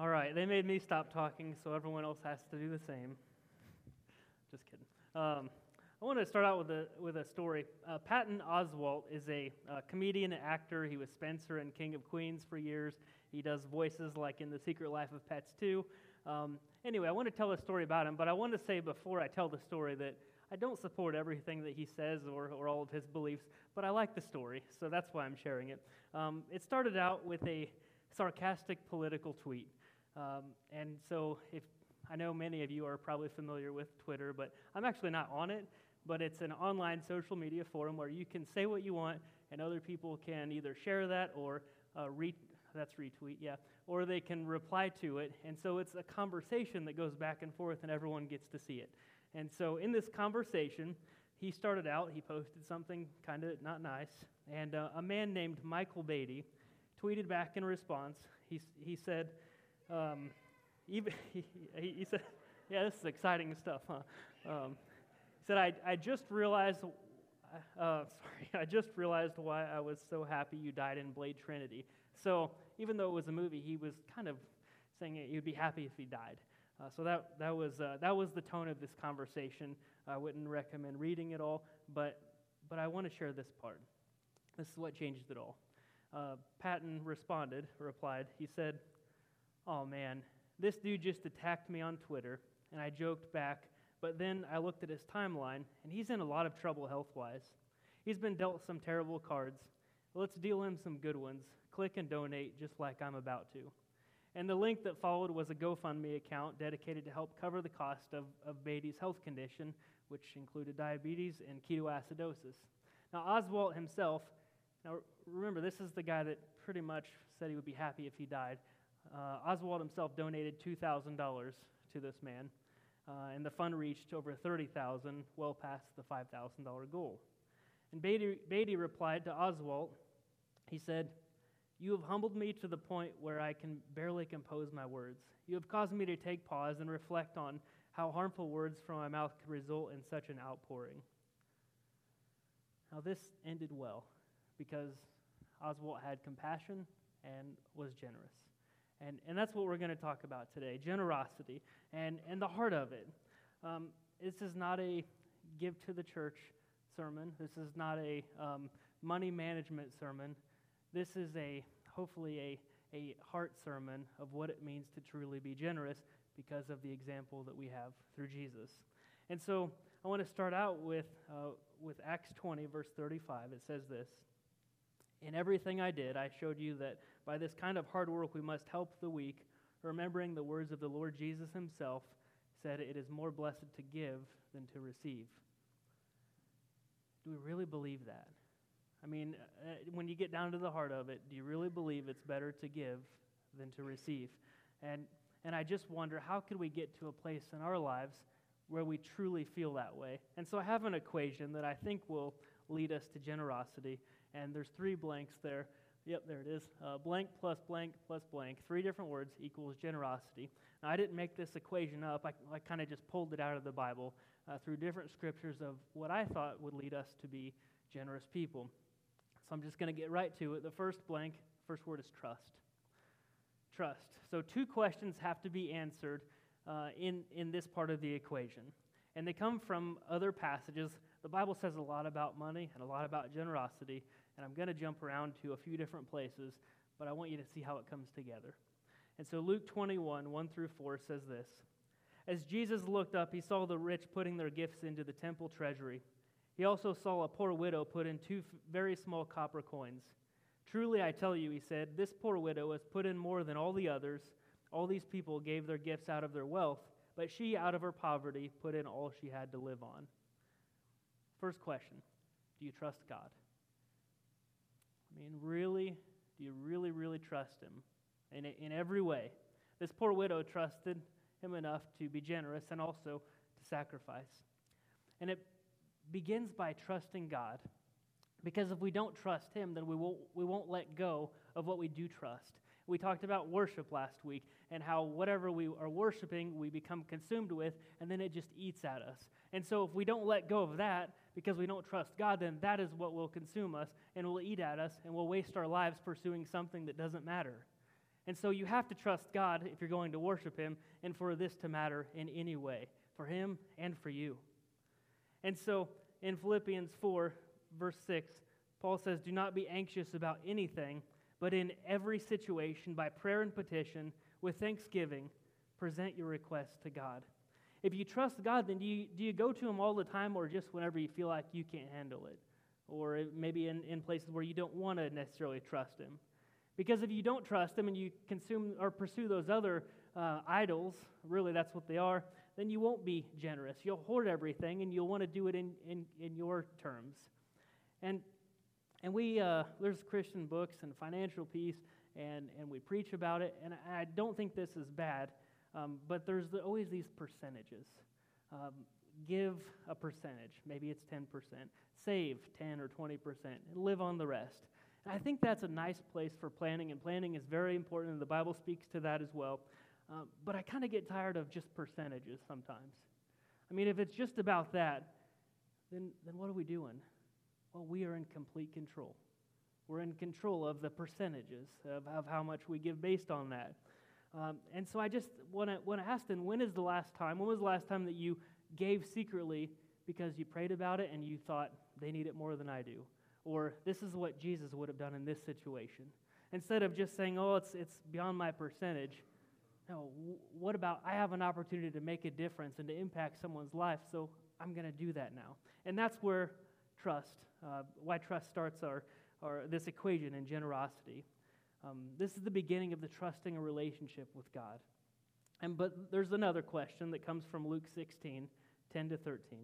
All right, they made me stop talking, so everyone else has to do the same. Just kidding. Um, I want to start out with a, with a story. Uh, Patton Oswalt is a uh, comedian and actor. He was Spencer and King of Queens for years. He does voices like in The Secret Life of Pets too. Um, anyway, I want to tell a story about him, but I want to say before I tell the story that I don't support everything that he says or, or all of his beliefs, but I like the story, so that's why I'm sharing it. Um, it started out with a sarcastic political tweet. Um, and so, if I know many of you are probably familiar with Twitter, but I'm actually not on it. But it's an online social media forum where you can say what you want, and other people can either share that or uh, re- that's retweet, yeah, or they can reply to it. And so it's a conversation that goes back and forth, and everyone gets to see it. And so in this conversation, he started out, he posted something kind of not nice, and uh, a man named Michael Beatty tweeted back in response. He, he said, um, even, he, he, said, yeah, this is exciting stuff, huh? Um, he said, I, I just realized, uh, sorry, I just realized why I was so happy you died in Blade Trinity. So even though it was a movie, he was kind of saying he'd be happy if he died. Uh, so that, that, was, uh, that was the tone of this conversation. I wouldn't recommend reading it all, but, but I want to share this part. This is what changed it all. Uh, Patton responded, replied, he said, Oh man, this dude just attacked me on Twitter, and I joked back, but then I looked at his timeline, and he's in a lot of trouble health wise. He's been dealt some terrible cards. Let's deal him some good ones. Click and donate just like I'm about to. And the link that followed was a GoFundMe account dedicated to help cover the cost of, of Beatty's health condition, which included diabetes and ketoacidosis. Now, Oswalt himself, now remember, this is the guy that pretty much said he would be happy if he died. Uh, Oswalt himself donated $2,000 to this man, uh, and the fund reached over 30,000, well past the $5,000 goal. And Beatty, Beatty replied to Oswalt, he said, You have humbled me to the point where I can barely compose my words. You have caused me to take pause and reflect on how harmful words from my mouth could result in such an outpouring. Now, this ended well because Oswalt had compassion and was generous. And, and that's what we're going to talk about today generosity and, and the heart of it. Um, this is not a give to the church sermon, this is not a um, money management sermon. This is a hopefully a, a heart sermon of what it means to truly be generous because of the example that we have through Jesus. And so I want to start out with, uh, with Acts 20, verse 35. It says this In everything I did, I showed you that by this kind of hard work, we must help the weak, remembering the words of the Lord Jesus himself said, It is more blessed to give than to receive. Do we really believe that? I mean, uh, when you get down to the heart of it, do you really believe it's better to give than to receive? And, and I just wonder, how could we get to a place in our lives where we truly feel that way? And so I have an equation that I think will lead us to generosity. And there's three blanks there. Yep, there it is. Uh, blank plus blank plus blank. Three different words equals generosity. Now, I didn't make this equation up. I, I kind of just pulled it out of the Bible uh, through different scriptures of what I thought would lead us to be generous people. So I'm just going to get right to it. The first blank, first word is trust. Trust. So, two questions have to be answered uh, in, in this part of the equation. And they come from other passages. The Bible says a lot about money and a lot about generosity and I'm going to jump around to a few different places, but I want you to see how it comes together. And so Luke 21, 1 through 4 says this As Jesus looked up, he saw the rich putting their gifts into the temple treasury. He also saw a poor widow put in two very small copper coins. Truly, I tell you, he said, this poor widow has put in more than all the others. All these people gave their gifts out of their wealth, but she, out of her poverty, put in all she had to live on. First question Do you trust God? I mean, really, do you really, really trust him in, in every way? This poor widow trusted him enough to be generous and also to sacrifice. And it begins by trusting God. Because if we don't trust him, then we won't, we won't let go of what we do trust. We talked about worship last week and how whatever we are worshiping, we become consumed with, and then it just eats at us. And so if we don't let go of that, because we don't trust God, then that is what will consume us and will eat at us and will waste our lives pursuing something that doesn't matter. And so you have to trust God if you're going to worship Him and for this to matter in any way, for Him and for you. And so in Philippians 4, verse 6, Paul says, Do not be anxious about anything, but in every situation, by prayer and petition, with thanksgiving, present your requests to God. If you trust God, then do you, do you go to Him all the time or just whenever you feel like you can't handle it? Or maybe in, in places where you don't want to necessarily trust Him? Because if you don't trust Him and you consume or pursue those other uh, idols, really that's what they are, then you won't be generous. You'll hoard everything and you'll want to do it in, in, in your terms. And, and we, uh, there's Christian books and financial peace, and, and we preach about it, and I don't think this is bad. Um, but there's the, always these percentages. Um, give a percentage, maybe it's 10%. Save 10 or 20%, and live on the rest. And I think that's a nice place for planning, and planning is very important, and the Bible speaks to that as well. Um, but I kind of get tired of just percentages sometimes. I mean, if it's just about that, then, then what are we doing? Well, we are in complete control. We're in control of the percentages of, of how much we give based on that. Um, and so I just want to ask then, when is the last time? When was the last time that you gave secretly because you prayed about it and you thought they need it more than I do, or this is what Jesus would have done in this situation? Instead of just saying, "Oh, it's it's beyond my percentage." No, what about I have an opportunity to make a difference and to impact someone's life, so I'm going to do that now. And that's where trust, uh, why trust starts our, our this equation in generosity. Um, this is the beginning of the trusting a relationship with God. And but there's another question that comes from Luke 16, 10 to 13.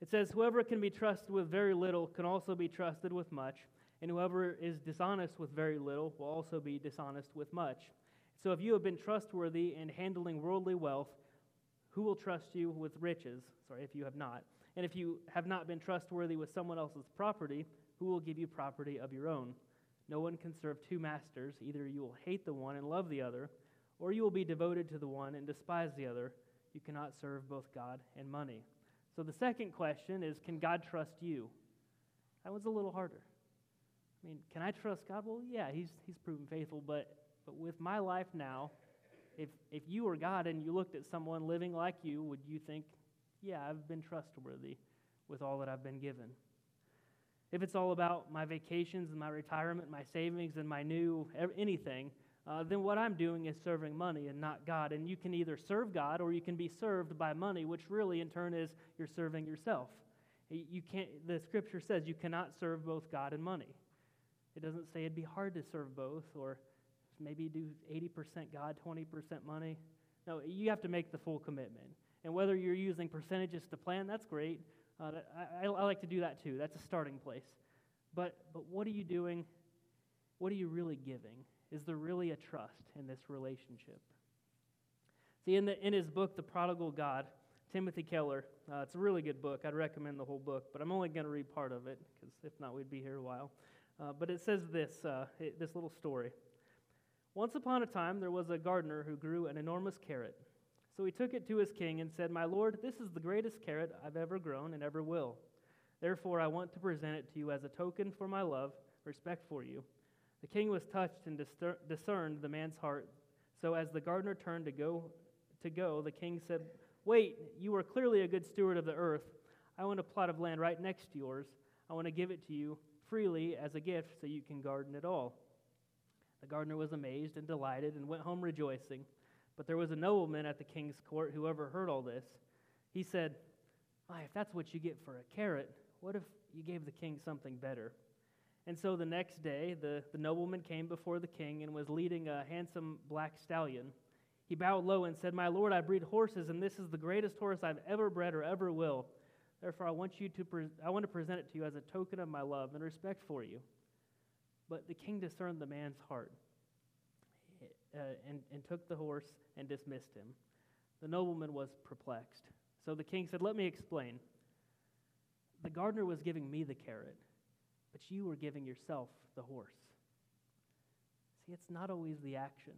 It says, Whoever can be trusted with very little can also be trusted with much, and whoever is dishonest with very little will also be dishonest with much. So if you have been trustworthy in handling worldly wealth, who will trust you with riches? Sorry, if you have not. And if you have not been trustworthy with someone else's property, who will give you property of your own? No one can serve two masters. Either you will hate the one and love the other, or you will be devoted to the one and despise the other. You cannot serve both God and money. So the second question is Can God trust you? That one's a little harder. I mean, can I trust God? Well, yeah, He's, he's proven faithful, but, but with my life now, if, if you were God and you looked at someone living like you, would you think, yeah, I've been trustworthy with all that I've been given? If it's all about my vacations and my retirement, my savings and my new anything, uh, then what I'm doing is serving money and not God. And you can either serve God or you can be served by money, which really in turn is you're serving yourself. You can't, the scripture says you cannot serve both God and money. It doesn't say it'd be hard to serve both or maybe do 80% God, 20% money. No, you have to make the full commitment. And whether you're using percentages to plan, that's great. Uh, I, I like to do that too. That's a starting place. But, but what are you doing? What are you really giving? Is there really a trust in this relationship? See, in, the, in his book, The Prodigal God, Timothy Keller, uh, it's a really good book. I'd recommend the whole book, but I'm only going to read part of it because if not, we'd be here a while. Uh, but it says this, uh, it, this little story. Once upon a time, there was a gardener who grew an enormous carrot. So he took it to his king and said, My lord, this is the greatest carrot I've ever grown and ever will. Therefore, I want to present it to you as a token for my love, respect for you. The king was touched and discerned the man's heart. So as the gardener turned to go, to go, the king said, Wait, you are clearly a good steward of the earth. I want a plot of land right next to yours. I want to give it to you freely as a gift so you can garden it all. The gardener was amazed and delighted and went home rejoicing. But there was a nobleman at the king's court who overheard all this. He said, Why, if that's what you get for a carrot, what if you gave the king something better? And so the next day, the, the nobleman came before the king and was leading a handsome black stallion. He bowed low and said, My lord, I breed horses, and this is the greatest horse I've ever bred or ever will. Therefore, I want, you to pre- I want to present it to you as a token of my love and respect for you. But the king discerned the man's heart uh, and, and took the horse and dismissed him. The nobleman was perplexed. So the king said, Let me explain. The gardener was giving me the carrot, but you were giving yourself the horse. See, it's not always the action.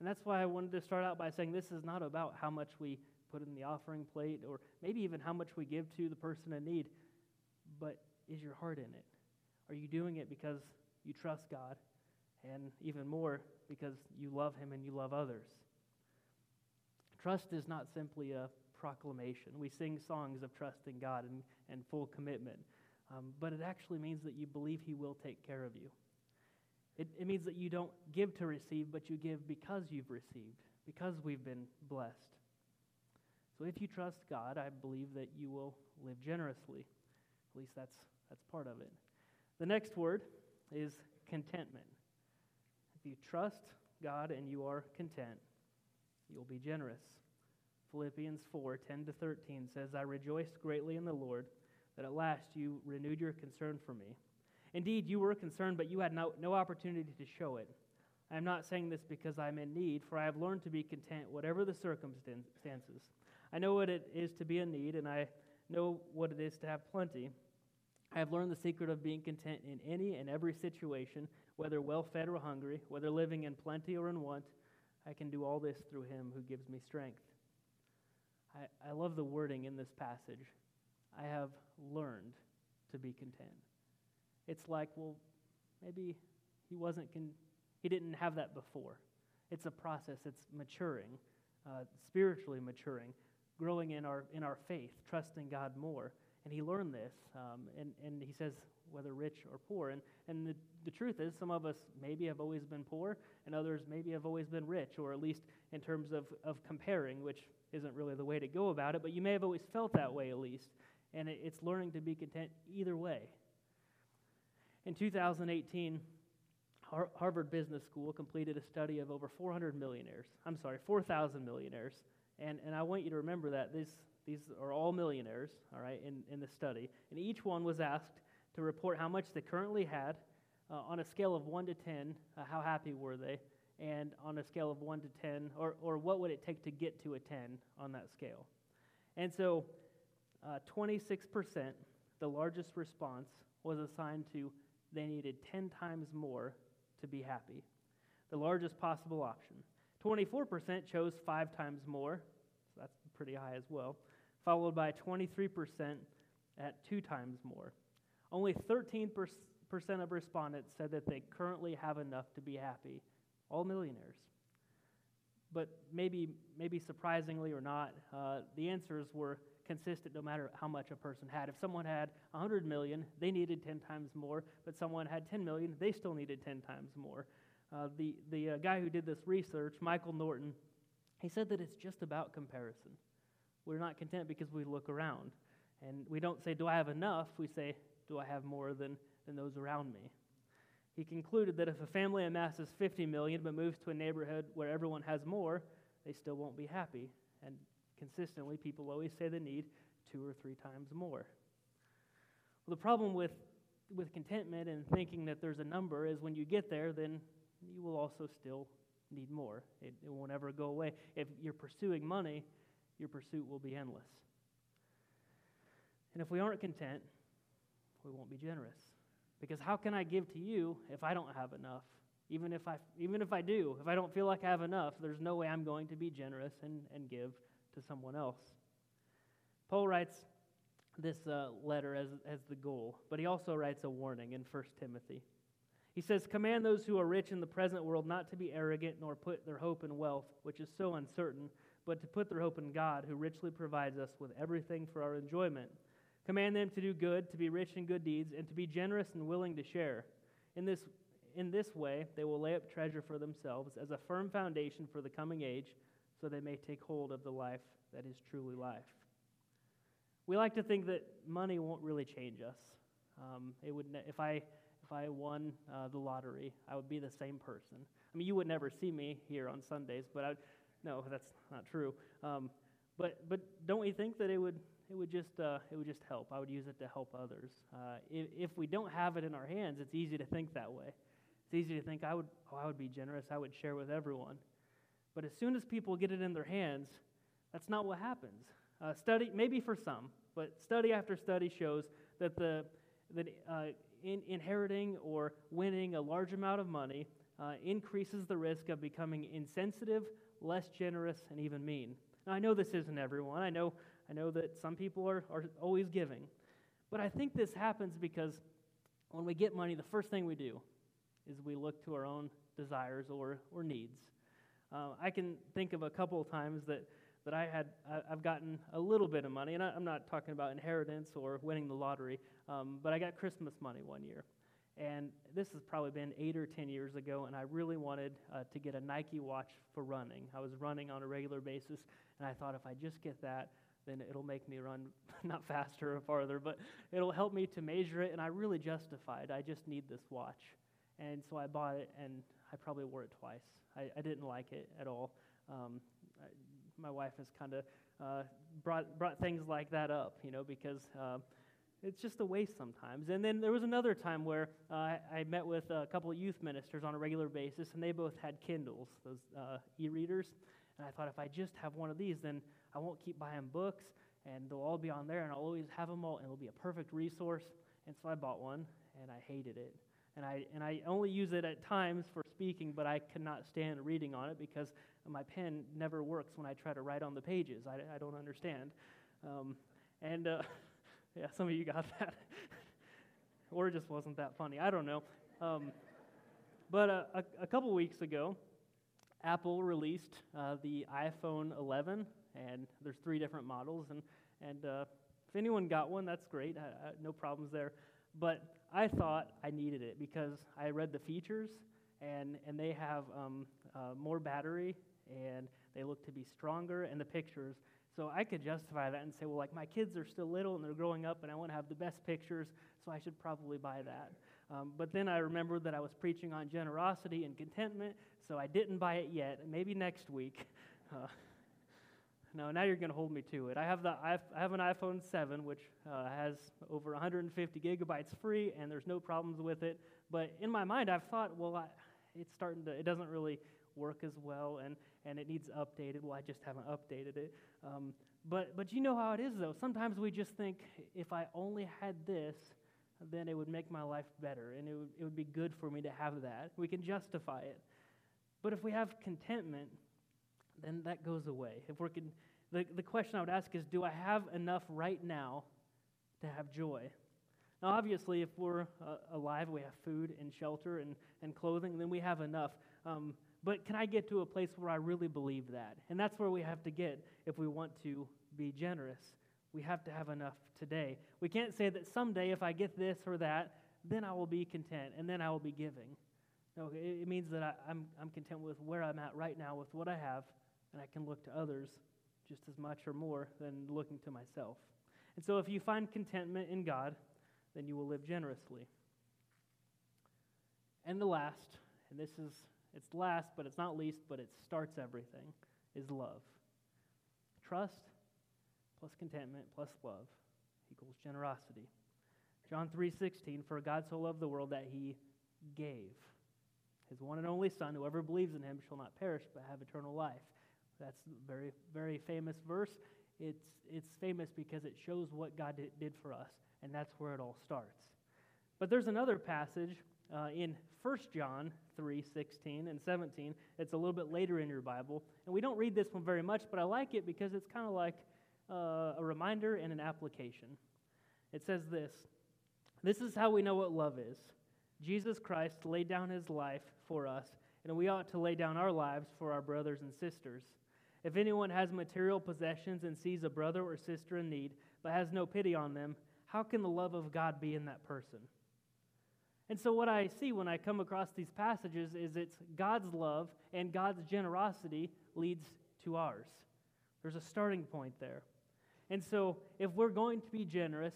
And that's why I wanted to start out by saying this is not about how much we put in the offering plate or maybe even how much we give to the person in need, but is your heart in it? Are you doing it because you trust God and even more because you love Him and you love others. Trust is not simply a proclamation. We sing songs of trust in God and, and full commitment, um, but it actually means that you believe He will take care of you. It, it means that you don't give to receive, but you give because you've received, because we've been blessed. So if you trust God, I believe that you will live generously. At least that's, that's part of it. The next word is contentment. If you trust God and you are content, you'll be generous. Philippians 4 10 to 13 says, I rejoiced greatly in the Lord that at last you renewed your concern for me. Indeed, you were concerned, but you had no, no opportunity to show it. I am not saying this because I'm in need, for I have learned to be content, whatever the circumstances. I know what it is to be in need, and I know what it is to have plenty. I have learned the secret of being content in any and every situation, whether well fed or hungry, whether living in plenty or in want. I can do all this through him who gives me strength. I, I love the wording in this passage. I have learned to be content. It's like, well, maybe he wasn't, con- he didn't have that before. It's a process, it's maturing, uh, spiritually maturing, growing in our, in our faith, trusting God more. And he learned this, um, and, and he says, whether rich or poor. And, and the, the truth is, some of us maybe have always been poor, and others maybe have always been rich, or at least in terms of, of comparing, which isn't really the way to go about it, but you may have always felt that way at least. And it, it's learning to be content either way. In 2018, Har- Harvard Business School completed a study of over 400 millionaires. I'm sorry, 4,000 millionaires. And, and I want you to remember that these, these are all millionaires, all right, in, in the study. And each one was asked to report how much they currently had uh, on a scale of 1 to 10, uh, how happy were they, and on a scale of 1 to 10, or, or what would it take to get to a 10 on that scale. And so uh, 26%, the largest response, was assigned to they needed 10 times more to be happy. The largest possible option. 24% chose five times more, so that's pretty high as well, followed by 23% at two times more. Only 13% of respondents said that they currently have enough to be happy, all millionaires. But maybe, maybe surprisingly or not, uh, the answers were consistent no matter how much a person had. If someone had 100 million, they needed 10 times more, but someone had 10 million, they still needed 10 times more. Uh, the the uh, guy who did this research, Michael Norton, he said that it's just about comparison. We're not content because we look around. And we don't say, Do I have enough? We say, Do I have more than, than those around me? He concluded that if a family amasses 50 million but moves to a neighborhood where everyone has more, they still won't be happy. And consistently, people always say they need two or three times more. Well, the problem with, with contentment and thinking that there's a number is when you get there, then you will also still need more. It, it won't ever go away. If you're pursuing money, your pursuit will be endless. And if we aren't content, we won't be generous. Because how can I give to you if I don't have enough? Even if I, even if I do, if I don't feel like I have enough, there's no way I'm going to be generous and, and give to someone else. Paul writes this uh, letter as, as the goal, but he also writes a warning in 1 Timothy. He says, Command those who are rich in the present world not to be arrogant nor put their hope in wealth, which is so uncertain, but to put their hope in God, who richly provides us with everything for our enjoyment. Command them to do good, to be rich in good deeds, and to be generous and willing to share. In this, in this way, they will lay up treasure for themselves as a firm foundation for the coming age, so they may take hold of the life that is truly life. We like to think that money won't really change us. Um, it would ne- if I if I won uh, the lottery, I would be the same person. I mean, you would never see me here on Sundays, but I, no, that's not true. Um, but but don't we think that it would it would just uh, it would just help? I would use it to help others. Uh, if, if we don't have it in our hands, it's easy to think that way. It's easy to think I would oh I would be generous. I would share with everyone. But as soon as people get it in their hands, that's not what happens. Uh, study maybe for some, but study after study shows that the that uh, in inheriting or winning a large amount of money uh, increases the risk of becoming insensitive, less generous, and even mean. Now, I know this isn't everyone. I know, I know that some people are, are always giving. But I think this happens because when we get money, the first thing we do is we look to our own desires or, or needs. Uh, I can think of a couple of times that, that I had, I, have gotten a little bit of money, and I, am not talking about inheritance or winning the lottery, um, but I got Christmas money one year. And this has probably been eight or ten years ago, and I really wanted uh, to get a Nike watch for running. I was running on a regular basis, and I thought if I just get that, then it'll make me run not faster or farther, but it'll help me to measure it, and I really justified. I just need this watch. And so I bought it, and I probably wore it twice. I, I didn't like it at all. Um, I, my wife has kind of uh, brought, brought things like that up, you know, because. Uh, it's just a waste sometimes. And then there was another time where uh, I met with a couple of youth ministers on a regular basis, and they both had Kindles, those uh, e readers. And I thought if I just have one of these, then I won't keep buying books, and they'll all be on there, and I'll always have them all, and it'll be a perfect resource. And so I bought one, and I hated it. And I, and I only use it at times for speaking, but I cannot stand reading on it because my pen never works when I try to write on the pages. I, I don't understand. Um, and uh, Yeah, some of you got that. or it just wasn't that funny. I don't know. Um, but uh, a, a, couple weeks ago, Apple released uh, the iPhone 11, and there's three different models. And, and uh, if anyone got one, that's great. no problems there. But I thought I needed it because I read the features, and, and they have um, uh, more battery, and they look to be stronger, and the pictures so I could justify that and say, well, like my kids are still little and they're growing up and I want to have the best pictures, so I should probably buy that. Um, but then I remembered that I was preaching on generosity and contentment, so I didn't buy it yet. Maybe next week. Uh, no, now you're going to hold me to it. I have, the, I have an iPhone 7, which uh, has over 150 gigabytes free, and there's no problems with it. But in my mind, I've thought, well, I, it's starting to, it doesn't really work as well, and, and it needs updated. Well, I just haven't updated it. Um, but, but you know how it is, though. Sometimes we just think, if I only had this, then it would make my life better, and it would, it would be good for me to have that. We can justify it. But if we have contentment, then that goes away. If we're con- the, the question I would ask is, do I have enough right now to have joy? Now, obviously, if we're uh, alive, we have food and shelter and, and clothing, then we have enough. Um, but can I get to a place where I really believe that? And that's where we have to get if we want to be generous. We have to have enough today. We can't say that someday if I get this or that, then I will be content and then I will be giving. No, it means that I, am I'm, I'm content with where I'm at right now with what I have, and I can look to others just as much or more than looking to myself. And so if you find contentment in God, then you will live generously. And the last, and this is it's last, but it's not least, but it starts everything, is love. Trust plus contentment plus love equals generosity. John 3:16 for God so loved the world that he gave his one and only son whoever believes in him shall not perish but have eternal life. That's a very very famous verse. It's it's famous because it shows what God did, did for us and that's where it all starts. But there's another passage uh, in 1 John 3 16 and 17. It's a little bit later in your Bible. And we don't read this one very much, but I like it because it's kind of like uh, a reminder and an application. It says this This is how we know what love is. Jesus Christ laid down his life for us, and we ought to lay down our lives for our brothers and sisters. If anyone has material possessions and sees a brother or sister in need, but has no pity on them, how can the love of God be in that person? And so, what I see when I come across these passages is it's God's love and God's generosity leads to ours. There's a starting point there. And so, if we're going to be generous,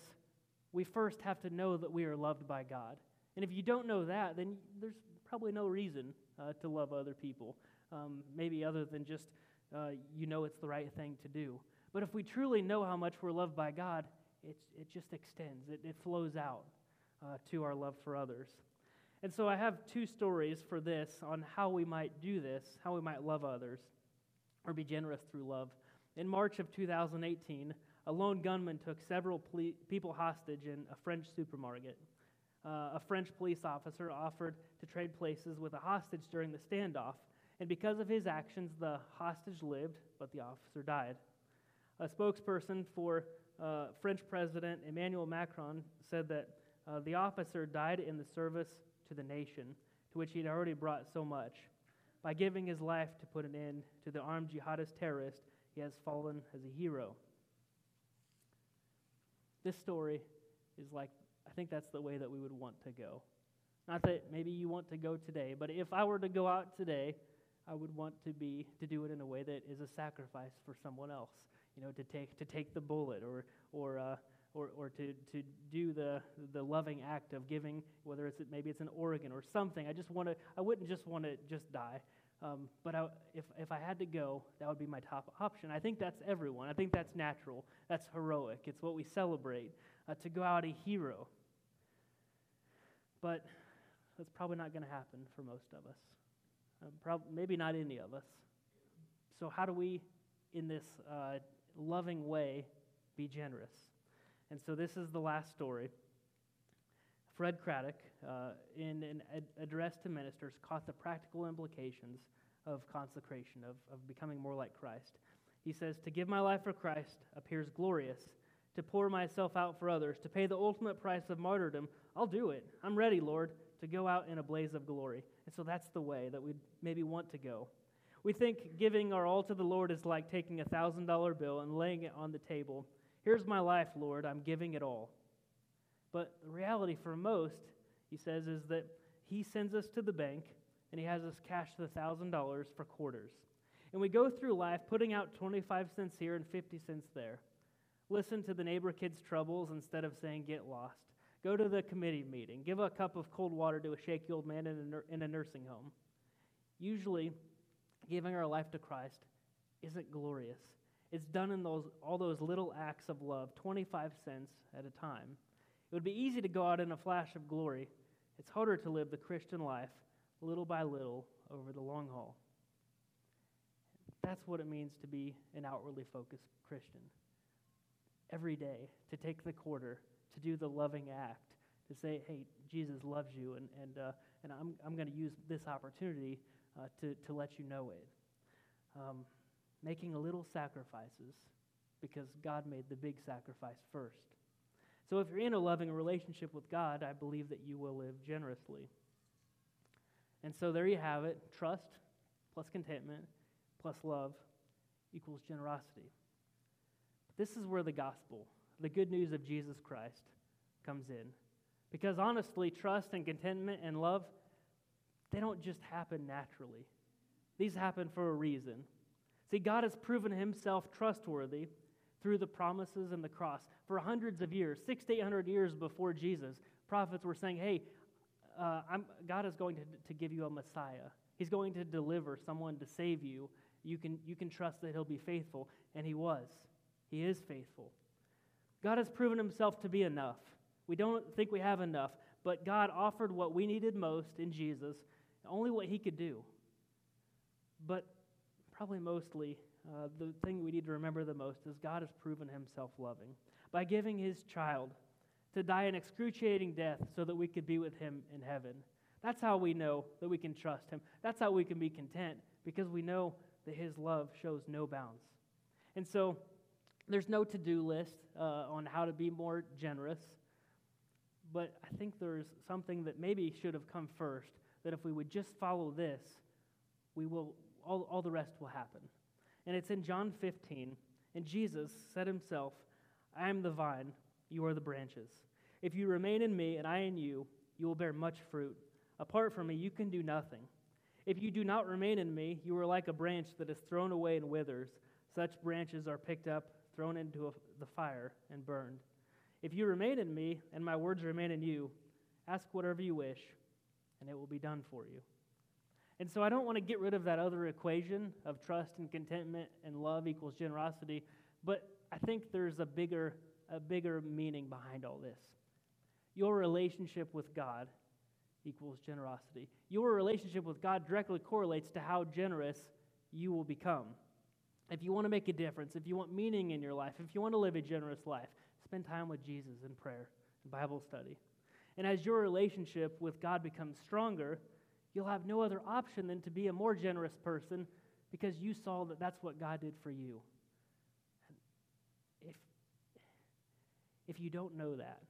we first have to know that we are loved by God. And if you don't know that, then there's probably no reason uh, to love other people, um, maybe other than just uh, you know it's the right thing to do. But if we truly know how much we're loved by God, it just extends, it, it flows out uh, to our love for others. And so I have two stories for this on how we might do this, how we might love others or be generous through love. In March of 2018, a lone gunman took several ple- people hostage in a French supermarket. Uh, a French police officer offered to trade places with a hostage during the standoff, and because of his actions, the hostage lived, but the officer died. A spokesperson for uh, French President Emmanuel Macron said that uh, the officer died in the service to the nation, to which he had already brought so much. By giving his life to put an end to the armed jihadist terrorist, he has fallen as a hero. This story is like, I think that's the way that we would want to go. Not that maybe you want to go today, but if I were to go out today, I would want to be to do it in a way that is a sacrifice for someone else. You know, to take to take the bullet or or uh, or, or to, to do the, the loving act of giving, whether it's maybe it's an organ or something. I just want to, I wouldn't just want to just die. Um, but I, if, if I had to go, that would be my top option. I think that's everyone. I think that's natural. That's heroic. It's what we celebrate uh, to go out a hero. But that's probably not going to happen for most of us. Uh, prob- maybe not any of us. So, how do we, in this uh, loving way, be generous? And so this is the last story. Fred Craddock, uh, in an ad- address to ministers, caught the practical implications of consecration, of, of becoming more like Christ. He says, To give my life for Christ appears glorious. To pour myself out for others, to pay the ultimate price of martyrdom, I'll do it. I'm ready, Lord, to go out in a blaze of glory. And so that's the way that we maybe want to go. We think giving our all to the Lord is like taking a $1,000 bill and laying it on the table Here's my life, Lord. I'm giving it all. But the reality for most, he says, is that he sends us to the bank and he has us cash the $1,000 for quarters. And we go through life putting out 25 cents here and 50 cents there. Listen to the neighbor kid's troubles instead of saying, get lost. Go to the committee meeting. Give a cup of cold water to a shaky old man in a, in a nursing home. Usually, giving our life to Christ isn't glorious. It's done in those, all those little acts of love, 25 cents at a time. It would be easy to go out in a flash of glory. It's harder to live the Christian life little by little over the long haul. That's what it means to be an outwardly focused Christian. Every day, to take the quarter, to do the loving act, to say, hey, Jesus loves you, and, and, uh, and I'm, I'm going to use this opportunity uh, to, to let you know it. Um, making a little sacrifices because God made the big sacrifice first. So if you're in a loving relationship with God, I believe that you will live generously. And so there you have it trust plus contentment plus love equals generosity. This is where the gospel, the good news of Jesus Christ, comes in. Because honestly, trust and contentment and love, they don't just happen naturally. These happen for a reason. See, God has proven himself trustworthy through the promises and the cross. For hundreds of years, six to eight hundred years before Jesus, prophets were saying, hey, uh, God is going to, to give you a Messiah. He's going to deliver someone to save you. You can, you can trust that he'll be faithful. And he was. He is faithful. God has proven himself to be enough. We don't think we have enough, but God offered what we needed most in Jesus, only what he could do. But probably mostly uh, the thing we need to remember the most is God has proven himself loving by giving his child to die an excruciating death so that we could be with him in heaven. That's how we know that we can trust him. That's how we can be content because we know that his love shows no bounds. And so there's no to do list uh, on how to be more generous, but I think there's something that maybe should have come first that if we would just follow this, we will all, all the rest will happen. And it's in John 15. And Jesus said himself, I am the vine, you are the branches. If you remain in me and I in you, you will bear much fruit. Apart from me, you can do nothing. If you do not remain in me, you are like a branch that is thrown away and withers. Such branches are picked up, thrown into a, the fire, and burned. If you remain in me and my words remain in you, ask whatever you wish, and it will be done for you. And so I don't want to get rid of that other equation of trust and contentment and love equals generosity, but I think there's a bigger, a bigger meaning behind all this. Your relationship with God equals generosity. Your relationship with God directly correlates to how generous you will become. If you want to make a difference, if you want meaning in your life, if you want to live a generous life, spend time with Jesus in prayer and Bible study. And as your relationship with God becomes stronger, you'll have no other option than to be a more generous person because you saw that that's what God did for you. If, if you don't know that,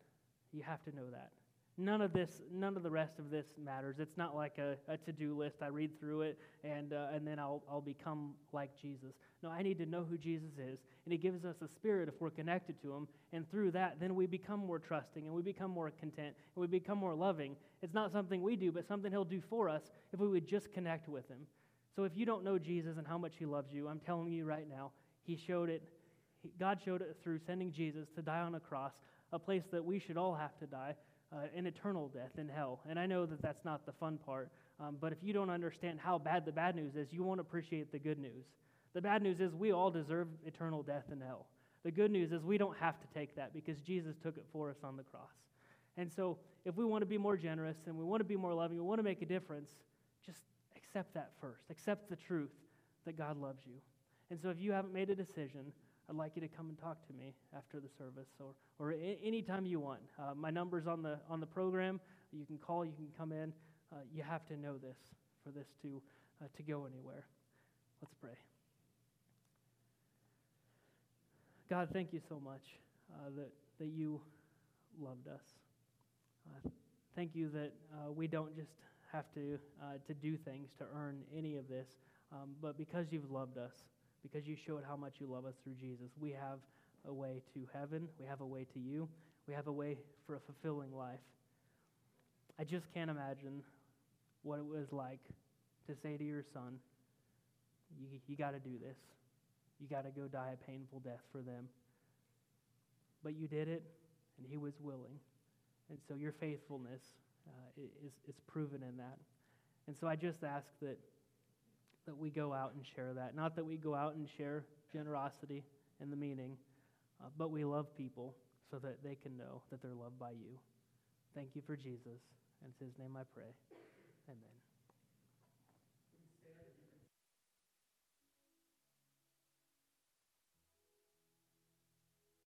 you have to know that. None of this, none of the rest of this matters. It's not like a, a to-do list. I read through it and uh, and then I'll I'll become like Jesus. No, I need to know who Jesus is, and He gives us a spirit if we're connected to Him, and through that, then we become more trusting and we become more content and we become more loving. It's not something we do, but something He'll do for us if we would just connect with Him. So if you don't know Jesus and how much He loves you, I'm telling you right now, He showed it. God showed it through sending Jesus to die on a cross, a place that we should all have to die uh, an eternal death in hell. And I know that that's not the fun part, um, but if you don't understand how bad the bad news is, you won't appreciate the good news. The bad news is we all deserve eternal death in hell. The good news is we don't have to take that because Jesus took it for us on the cross. And so, if we want to be more generous and we want to be more loving, we want to make a difference, just accept that first. Accept the truth that God loves you. And so, if you haven't made a decision, I'd like you to come and talk to me after the service or, or anytime you want. Uh, my number's on the, on the program. You can call, you can come in. Uh, you have to know this for this to, uh, to go anywhere. Let's pray. God, thank you so much uh, that, that you loved us. Uh, thank you that uh, we don't just have to, to do things to earn any of this, um, but because you've loved us, because you showed how much you love us through Jesus. We have a way to heaven, we have a way to you, we have a way for a fulfilling life. I just can't imagine what it was like to say to your son, You, you got to do this. You got to go die a painful death for them. But you did it, and he was willing. And so your faithfulness uh, is, is proven in that. And so I just ask that that we go out and share that. Not that we go out and share generosity and the meaning, uh, but we love people so that they can know that they're loved by you. Thank you for Jesus. And it's his name I pray. Amen.